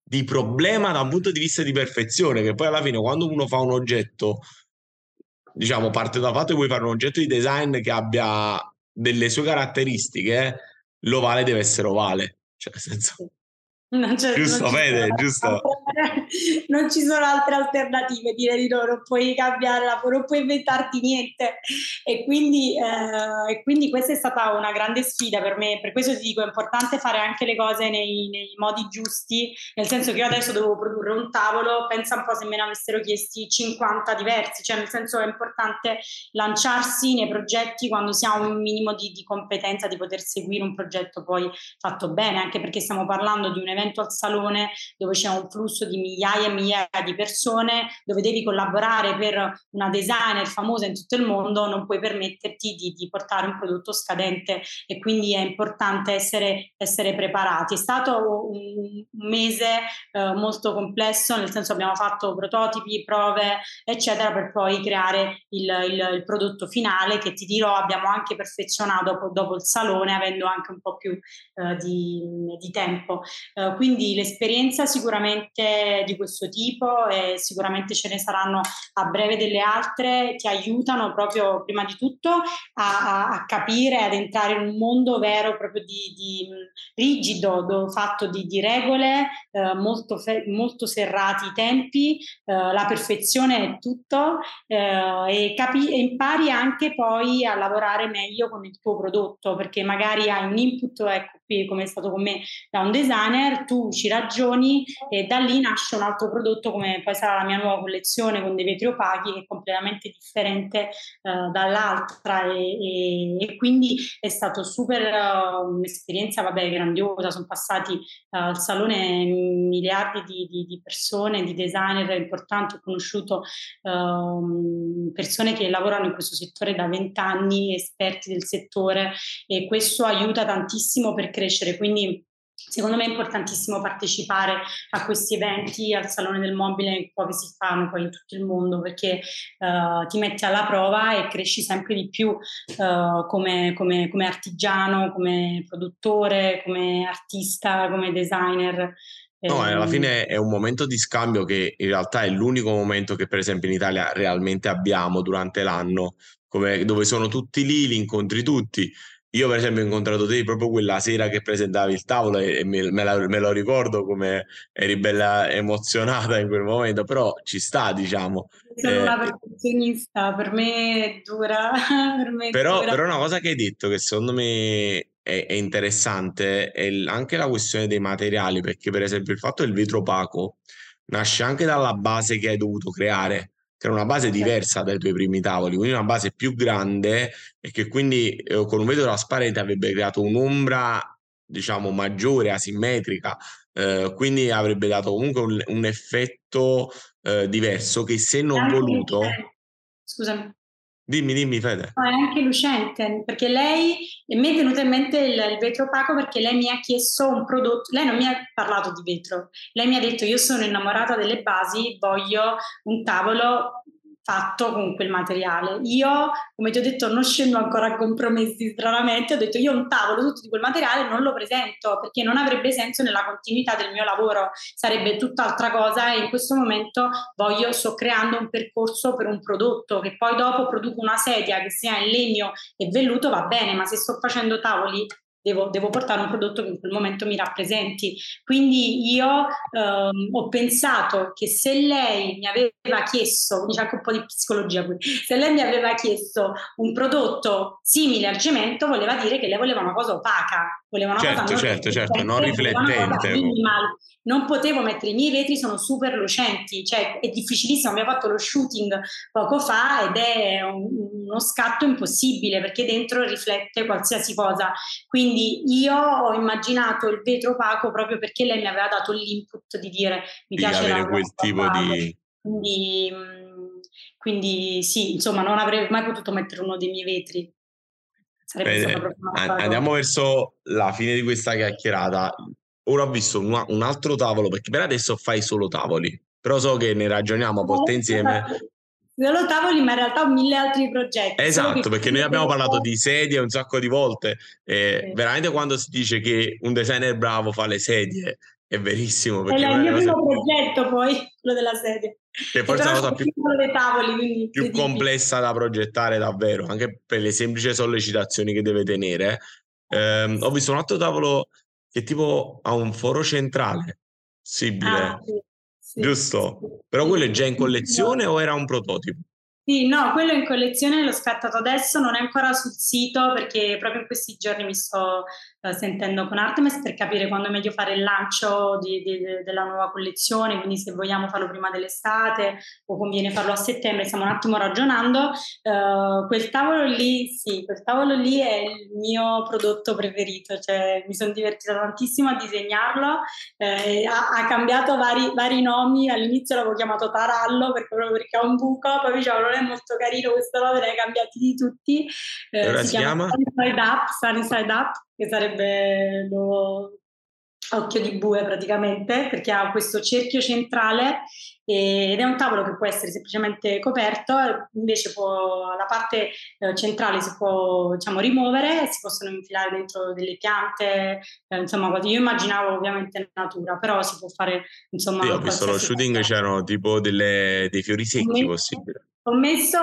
di problema da un punto di vista di perfezione, che poi alla fine quando uno fa un oggetto, diciamo, parte dal fatto che vuoi fare un oggetto di design che abbia delle sue caratteristiche, l'ovale deve essere ovale. Cioè, nel senso... *laughs* Non giusto, non Fede, giusto. *laughs* non ci sono altre alternative, dire di no, non puoi cambiare lavoro, non puoi inventarti niente. E quindi, eh, e quindi, questa è stata una grande sfida per me, per questo ti dico è importante fare anche le cose nei, nei modi giusti, nel senso che io adesso devo produrre un tavolo, pensa un po' se me ne avessero chiesti 50 diversi, cioè nel senso è importante lanciarsi nei progetti quando si ha un minimo di, di competenza di poter seguire un progetto poi fatto bene, anche perché stiamo parlando di un evento al salone dove c'è un flusso di migliaia e migliaia di persone, dove devi collaborare per una designer famosa in tutto il mondo, non puoi permetterti di, di portare un prodotto scadente e quindi è importante essere, essere preparati. È stato un, mese eh, molto complesso, nel senso abbiamo fatto prototipi, prove, eccetera, per poi creare il, il, il prodotto finale che ti dirò abbiamo anche perfezionato dopo, dopo il salone, avendo anche un po' più eh, di, di, tempo. Eh, quindi l'esperienza sicuramente di questo tipo e sicuramente ce ne saranno a breve delle altre ti aiutano proprio prima di tutto a, a, a capire, ad entrare in un mondo vero proprio di, di rigido, do, fatto di, di regole, eh, molto, fe, molto serrati i tempi, eh, la perfezione è tutto eh, e, capi, e impari anche poi a lavorare meglio con il tuo prodotto perché magari hai un input, ecco qui come è stato con me, da un designer, tu ci ragioni e da lì nasce un altro prodotto come poi sarà la mia nuova collezione con dei vetri opachi che è completamente differente uh, dall'altra e, e, e, quindi è stato super uh, un'esperienza vabbè grandiosa, sono passati uh, al salone miliardi di, di, di, persone, di designer importanti, ho conosciuto ehm, persone che lavorano in questo settore da vent'anni, esperti del settore e questo aiuta tantissimo per crescere, quindi Secondo me è importantissimo partecipare a questi eventi, al Salone del Mobile, un po' che si fanno poi in tutto il mondo, perché uh, ti metti alla prova e cresci sempre di più uh, come, come, come, artigiano, come produttore, come artista, come designer. No, alla ehm fine è un momento di scambio che in realtà è l'unico momento che per esempio in Italia realmente abbiamo durante l'anno, come, dove sono tutti lì, li incontri tutti io, per esempio, ho incontrato te proprio quella sera che presentavi il tavolo e me, me, la, me, lo ricordo come eri bella emozionata in quel momento, però ci sta, diciamo. Sono eh, una perfezionista, per me è dura. *laughs* per me è però, dura. però una cosa che hai detto che secondo me è, è interessante è anche la questione dei materiali, perché per esempio il fatto del vetro opaco nasce anche dalla base che hai dovuto creare che era una base diversa dai tuoi primi tavoli, quindi una base più grande e che quindi eh, con un vetro trasparente avrebbe creato un'ombra, diciamo, maggiore, asimmetrica, eh, quindi avrebbe dato comunque un, un effetto eh, diverso che se non voluto... Scusami. Dimmi, dimmi Fede. No, è anche lucente, perché lei, mi è venuto in mente il, il, vetro opaco perché lei mi ha chiesto un prodotto, lei non mi ha parlato di vetro, lei mi ha detto io sono innamorata delle basi, voglio un tavolo fatto con quel materiale. Io, come ti ho detto, non scendo ancora a compromessi stranamente, ho detto io un tavolo tutto di quel materiale non lo presento perché non avrebbe senso nella continuità del mio lavoro, sarebbe tutt'altra cosa e in questo momento voglio, sto creando un percorso per un prodotto che poi dopo produco una sedia che sia in legno e velluto va bene, ma se sto facendo tavoli Devo, devo, portare un prodotto che in quel momento mi rappresenti. Quindi io ehm, ho pensato che se lei mi aveva chiesto, quindi c'è anche un po' di psicologia qui, se lei mi aveva chiesto un prodotto simile al cemento, voleva dire che lei voleva una cosa opaca, voleva una certo, cosa certo, certo, non riflettente. Non potevo mettere i miei vetri, sono super lucenti, cioè è difficilissimo. Abbiamo fatto lo shooting poco fa ed è un, uno scatto impossibile perché dentro riflette qualsiasi cosa. Quindi io ho immaginato il vetro opaco proprio perché lei mi aveva dato l'input di dire mi di piace avere quel tipo di... Quindi, quindi sì, insomma, non avrei mai potuto mettere uno dei miei vetri. Bene, andiamo verso la fine di questa chiacchierata. Ora ho visto un, un, altro tavolo perché per adesso fai solo tavoli, però so che ne ragioniamo a volte insieme. Solo tavoli, ma in realtà ho mille altri progetti. Esatto, perché noi abbiamo parlato di sedie un sacco di volte. E sì. Veramente quando si dice che un designer bravo fa le sedie, è verissimo. Perché è il mio primo progetto poi, quello della sedia. Che forse è la cosa più, tavoli, più complessa da progettare davvero, anche per le semplici sollecitazioni che deve tenere. Eh, ho visto un altro tavolo che tipo ha un foro centrale, possibile. Ah, sì. Sì. Giusto? Però quello è già in collezione o era un prototipo? Sì, no, quello in collezione l'ho scattato adesso, non è ancora sul sito perché proprio in questi giorni mi sto uh, sentendo con Artemis per capire quando è meglio fare il lancio di, di, de, della nuova collezione, quindi se vogliamo farlo prima dell'estate o conviene farlo a settembre, stiamo un attimo ragionando. Uh, quel tavolo lì, sì, quel tavolo lì è il mio prodotto preferito, cioè mi sono divertita tantissimo a disegnarlo, eh, ha, ha, cambiato vari, vari, nomi, all'inizio l'avevo chiamato Tarallo perché proprio perché ha un buco, poi diciamo non è molto carino questo nome, ne hai cambiati di tutti. Eh, si, si chiama Inside Up, Sun Side Up, che sarebbe lo occhio di bue praticamente, perché ha questo cerchio centrale ed è un tavolo che può essere semplicemente coperto, invece può, la parte eh, centrale si può diciamo, rimuovere e si possono infilare dentro delle piante, eh, insomma io immaginavo ovviamente natura, però si può fare insomma... Io ho visto lo shooting, cosa. c'erano tipo delle, dei fiori secchi possibili ho messo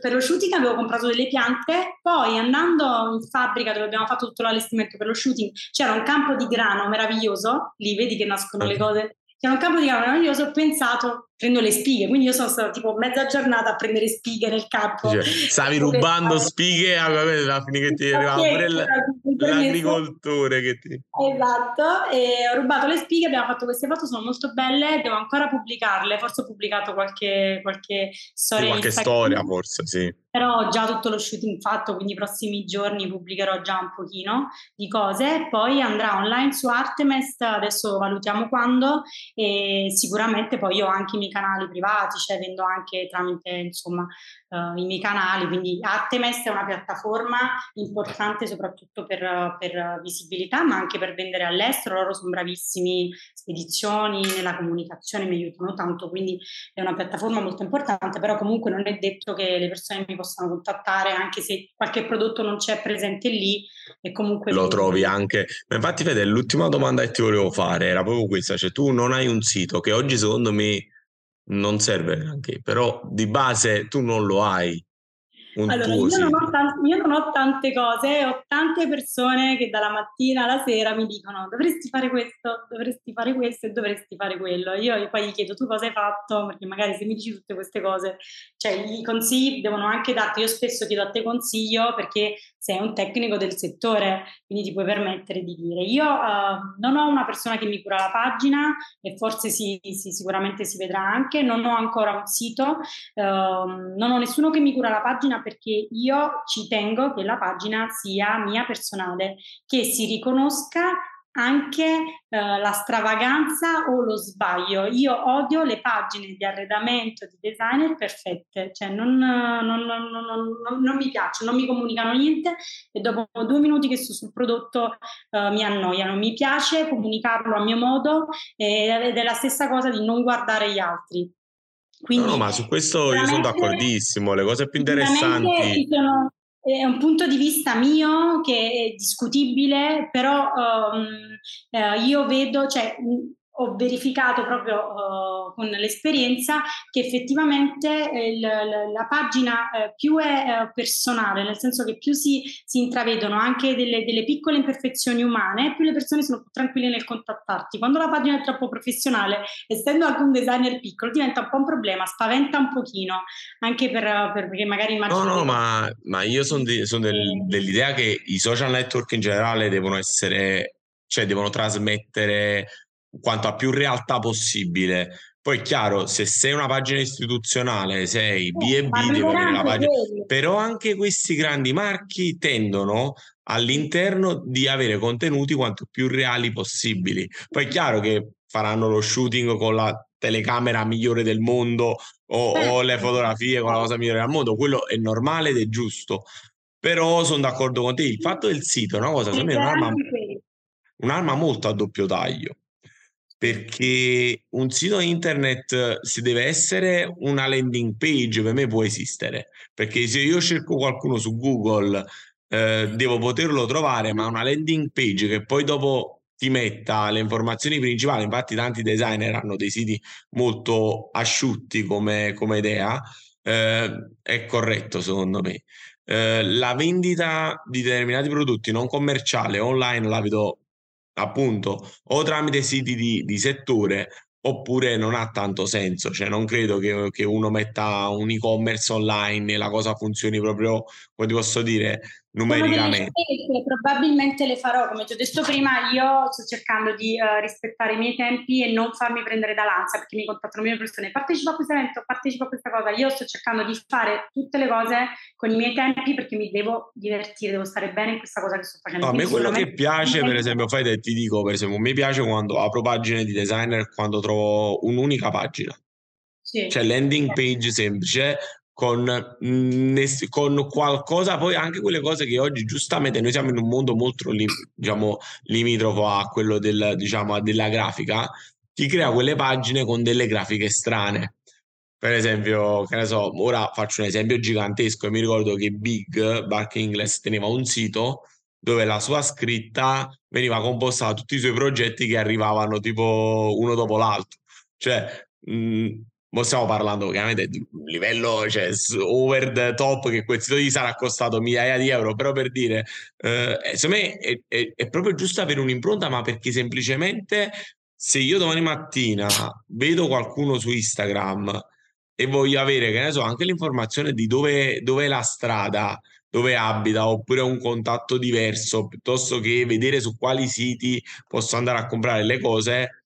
per lo shooting avevo comprato delle piante, poi andando in fabbrica dove abbiamo fatto tutto l'allestimento per lo shooting c'era un campo di grano meraviglioso, lì vedi che nascono le cose, c'era un campo di grano meraviglioso, ho pensato prendo le spighe, quindi io sono stata tipo mezza giornata a prendere spighe nel campo. Cioè, stavi rubando spighe alla fine che ti arrivava pure l'agricoltore che ti... Esatto, e ho rubato le spighe, abbiamo fatto queste foto, sono molto belle, devo ancora pubblicarle, forse ho pubblicato qualche, qualche storia. Sì, qualche storia forse, sì però ho già tutto lo shooting fatto, quindi i prossimi giorni pubblicherò già un pochino di cose, poi andrà online su Artemest, adesso valutiamo quando e sicuramente poi ho anche i miei canali privati, cioè vendo anche tramite insomma uh, i miei canali, quindi Artemis è una piattaforma importante soprattutto per, per, visibilità, ma anche per vendere all'estero, loro sono bravissimi, spedizioni, nella comunicazione mi aiutano tanto, quindi è una piattaforma molto importante, però comunque non è detto che le persone mi possano contattare anche se qualche prodotto non c'è presente lì e comunque... Lo trovi anche, ma infatti Fede, l'ultima domanda che ti volevo fare era proprio questa, cioè tu non hai un sito che oggi secondo me non serve neanche, però di base tu non lo hai. Allora, io non, t- io non, ho tante cose, ho tante persone che dalla mattina alla sera mi dicono dovresti fare questo, dovresti fare questo e dovresti fare quello. Io poi gli chiedo tu cosa hai fatto, perché magari se mi dici tutte queste cose, cioè i consigli devono anche darti, io spesso chiedo a te consiglio perché sei un tecnico del settore, quindi ti puoi permettere di dire. Io uh, non ho una persona che mi cura la pagina e forse si, si, sicuramente si vedrà anche, non ho ancora un sito, uh, non ho nessuno che mi cura la pagina perché io ci tengo che la pagina sia mia personale, che si riconosca anche eh, la stravaganza o lo sbaglio. Io odio le pagine di arredamento di designer perfette, cioè non, non, non, non, mi piacciono, non mi comunicano niente e dopo due minuti che sto sul prodotto eh, mi annoiano. Mi piace comunicarlo a mio modo ed è la stessa cosa di non guardare gli altri. Quindi, no, no, ma su questo io sono d'accordissimo. Le cose più interessanti. Sono, è un punto di vista mio che è discutibile, però um, eh, io vedo, cioè, ho verificato proprio uh, con l'esperienza che effettivamente eh, il, la pagina eh, più è eh, personale, nel senso che più si, si intravedono anche delle, delle, piccole imperfezioni umane, più le persone sono più tranquille nel contattarti. Quando la pagina è troppo professionale, essendo anche un designer piccolo, diventa un po' un problema, spaventa un pochino, anche per, per perché magari immagino... No, no, ma, ma io sono son del, dell'idea che i social network in generale devono essere, cioè devono trasmettere quanto a più realtà possibile. Poi è chiaro, se sei una pagina istituzionale, sei B&B, eh, devo avere la pagina... Però anche questi grandi marchi tendono all'interno di avere contenuti quanto più reali possibili. Poi è chiaro che faranno lo shooting con la telecamera migliore del mondo o, o le fotografie con la cosa migliore del mondo, quello è normale ed è giusto. Però sono d'accordo con te, il fatto del sito è una cosa, secondo me è un'arma, un'arma molto a doppio taglio perché un sito internet se deve essere una landing page per me può esistere. Perché se io cerco qualcuno su Google eh, devo poterlo trovare ma una landing page che poi dopo ti metta le informazioni principali infatti tanti designer hanno dei siti molto asciutti come, come idea eh, è corretto secondo me. Eh, la vendita di determinati prodotti non commerciali online la vedo appunto o tramite siti di, di settore oppure non ha tanto senso, cioè non credo che, che uno metta un e-commerce online e la cosa funzioni proprio, come ti posso dire, numericamente. Probabilmente le farò, come ti ho detto prima, io sto cercando di uh, rispettare i miei tempi e non farmi prendere dall'ansia perché mi contattano mille persone, partecipa a questo evento, partecipa a questa cosa, io sto cercando di fare tutte le cose con i miei tempi perché mi devo divertire, devo stare bene in questa cosa che sto facendo. No, a me quello che piace, per esempio, fai te, ti dico, per esempio, mi piace quando apro pagine di designer, quando trovo un'unica pagina. Sì. Cioè landing page semplice, con, con, qualcosa, poi anche quelle cose che oggi giustamente noi siamo in un mondo molto diciamo, limitrofo a quello del, diciamo, della grafica, ti crea quelle pagine con delle grafiche strane. Per esempio, che ne so, ora faccio un esempio gigantesco. Mi ricordo che Big Bark Ingles teneva un sito dove la sua scritta veniva composta da tutti i suoi progetti che arrivavano tipo uno dopo l'altro. Cioè, mh, stiamo parlando ovviamente di un livello cioè, over the top che quel sito gli sarà costato migliaia di euro, però per dire, eh, secondo me è, è, è, proprio giusto avere un'impronta, ma perché semplicemente se io domani mattina vedo qualcuno su Instagram e voglio avere, che ne so, anche l'informazione di dove, dove è la strada, dove abita, oppure un contatto diverso, piuttosto che vedere su quali siti posso andare a comprare le cose,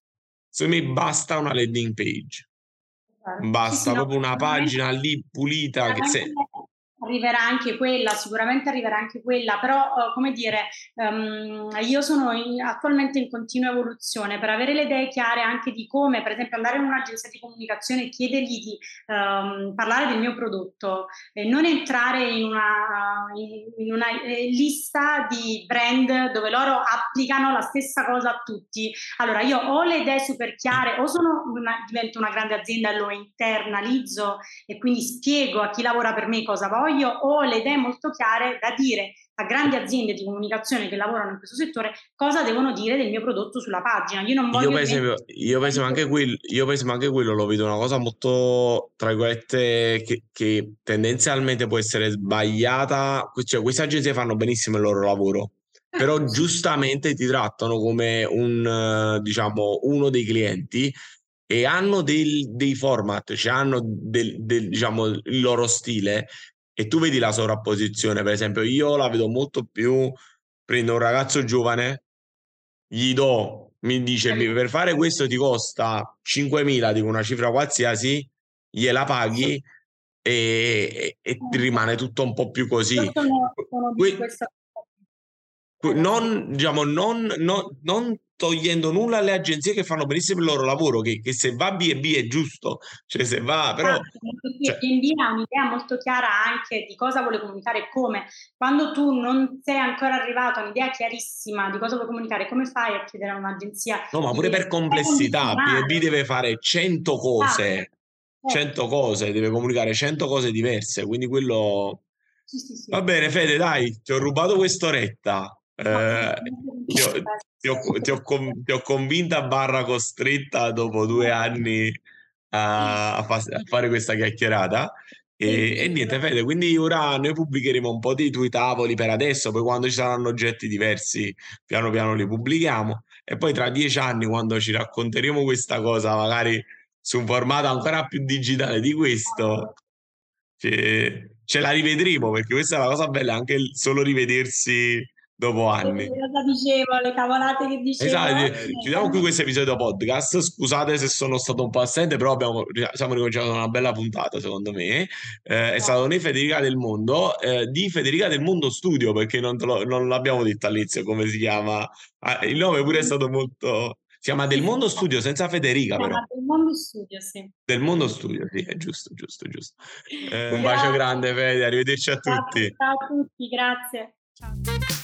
secondo me basta una landing page Basta sì, proprio no, una pagina lì pulita che se arriverà anche quella, sicuramente arriverà anche quella, però uh, come dire, um, io sono in, attualmente in continua evoluzione per avere le idee chiare anche di come, per esempio, andare in un'agenzia di comunicazione e chiedergli di um, parlare del mio prodotto e non entrare in una, in una eh, lista di brand dove loro applicano la stessa cosa a tutti. Allora, io ho le idee super chiare, o sono una, divento una grande azienda e lo internalizzo e quindi spiego a chi lavora per me cosa voglio io ho le idee molto chiare da dire a grandi aziende di comunicazione che lavorano in questo settore cosa devono dire del mio prodotto sulla pagina. Io non voglio. Io, per esempio, io penso anche quello, io penso anche quello lo vedo una cosa molto, tra virgolette, che, che tendenzialmente può essere sbagliata. Cioè, queste agenzie fanno benissimo il loro lavoro però *laughs* giustamente ti trattano come un, diciamo, uno dei clienti e hanno del, dei format, cioè hanno del, del, diciamo, il loro stile e tu vedi la sovrapposizione, per esempio, io la vedo molto più, prendo un ragazzo giovane, gli do, mi dice per fare questo ti costa 5.000, dico una cifra qualsiasi, gliela paghi e, e, e ti rimane tutto un po' più così. Sono, sono que- non, diciamo, non, non, non togliendo nulla alle agenzie che fanno benissimo il loro lavoro, che, che se va B&B è giusto, cioè se va, però... Esatto, cioè... B&B ha un'idea molto chiara anche di cosa vuole comunicare e come. Quando tu non sei ancora arrivato a un'idea chiarissima di cosa vuoi comunicare, come fai a chiedere a un'agenzia? No, ma pure per complessità, B&B deve fare 100 cose, ah, 100 cose, deve comunicare 100 cose diverse, quindi quello... Sì, sì, sì. Va bene Fede, dai, ti ho rubato quest'oretta. Eh, *laughs* ti, ho, ti, ho, ti, ho, ti, ho, convinta barra costretta dopo due anni a, a, fa, a fare questa chiacchierata. E, e, niente, Fede, quindi ora noi pubblicheremo un po' dei tuoi tavoli per adesso, poi quando ci saranno oggetti diversi, piano piano li pubblichiamo. E poi tra dieci anni, quando ci racconteremo questa cosa, magari su un formato ancora più digitale di questo, ce, ce la rivedremo, perché questa è la cosa bella, anche solo rivedersi dopo anni. Cosa dicevo, le cavolate che dicevo. Esatto, eh, chiudiamo qui questo episodio podcast. Scusate se sono stato un po' assente, però abbiamo, siamo ricominciati una bella puntata, secondo me. Eh, è stato né Federica del Mondo, eh, di Federica del Mondo Studio, perché non, lo, non l'abbiamo detto all'inizio come si chiama. Ah, il nome pure è stato molto... Si chiama Del Mondo Studio senza Federica, però. Del Mondo Studio, sì. Del Mondo Studio, sì, è giusto, giusto, giusto. Eh, un bacio grande, Fede, arrivederci a tutti. Ciao a tutti, grazie. Ciao.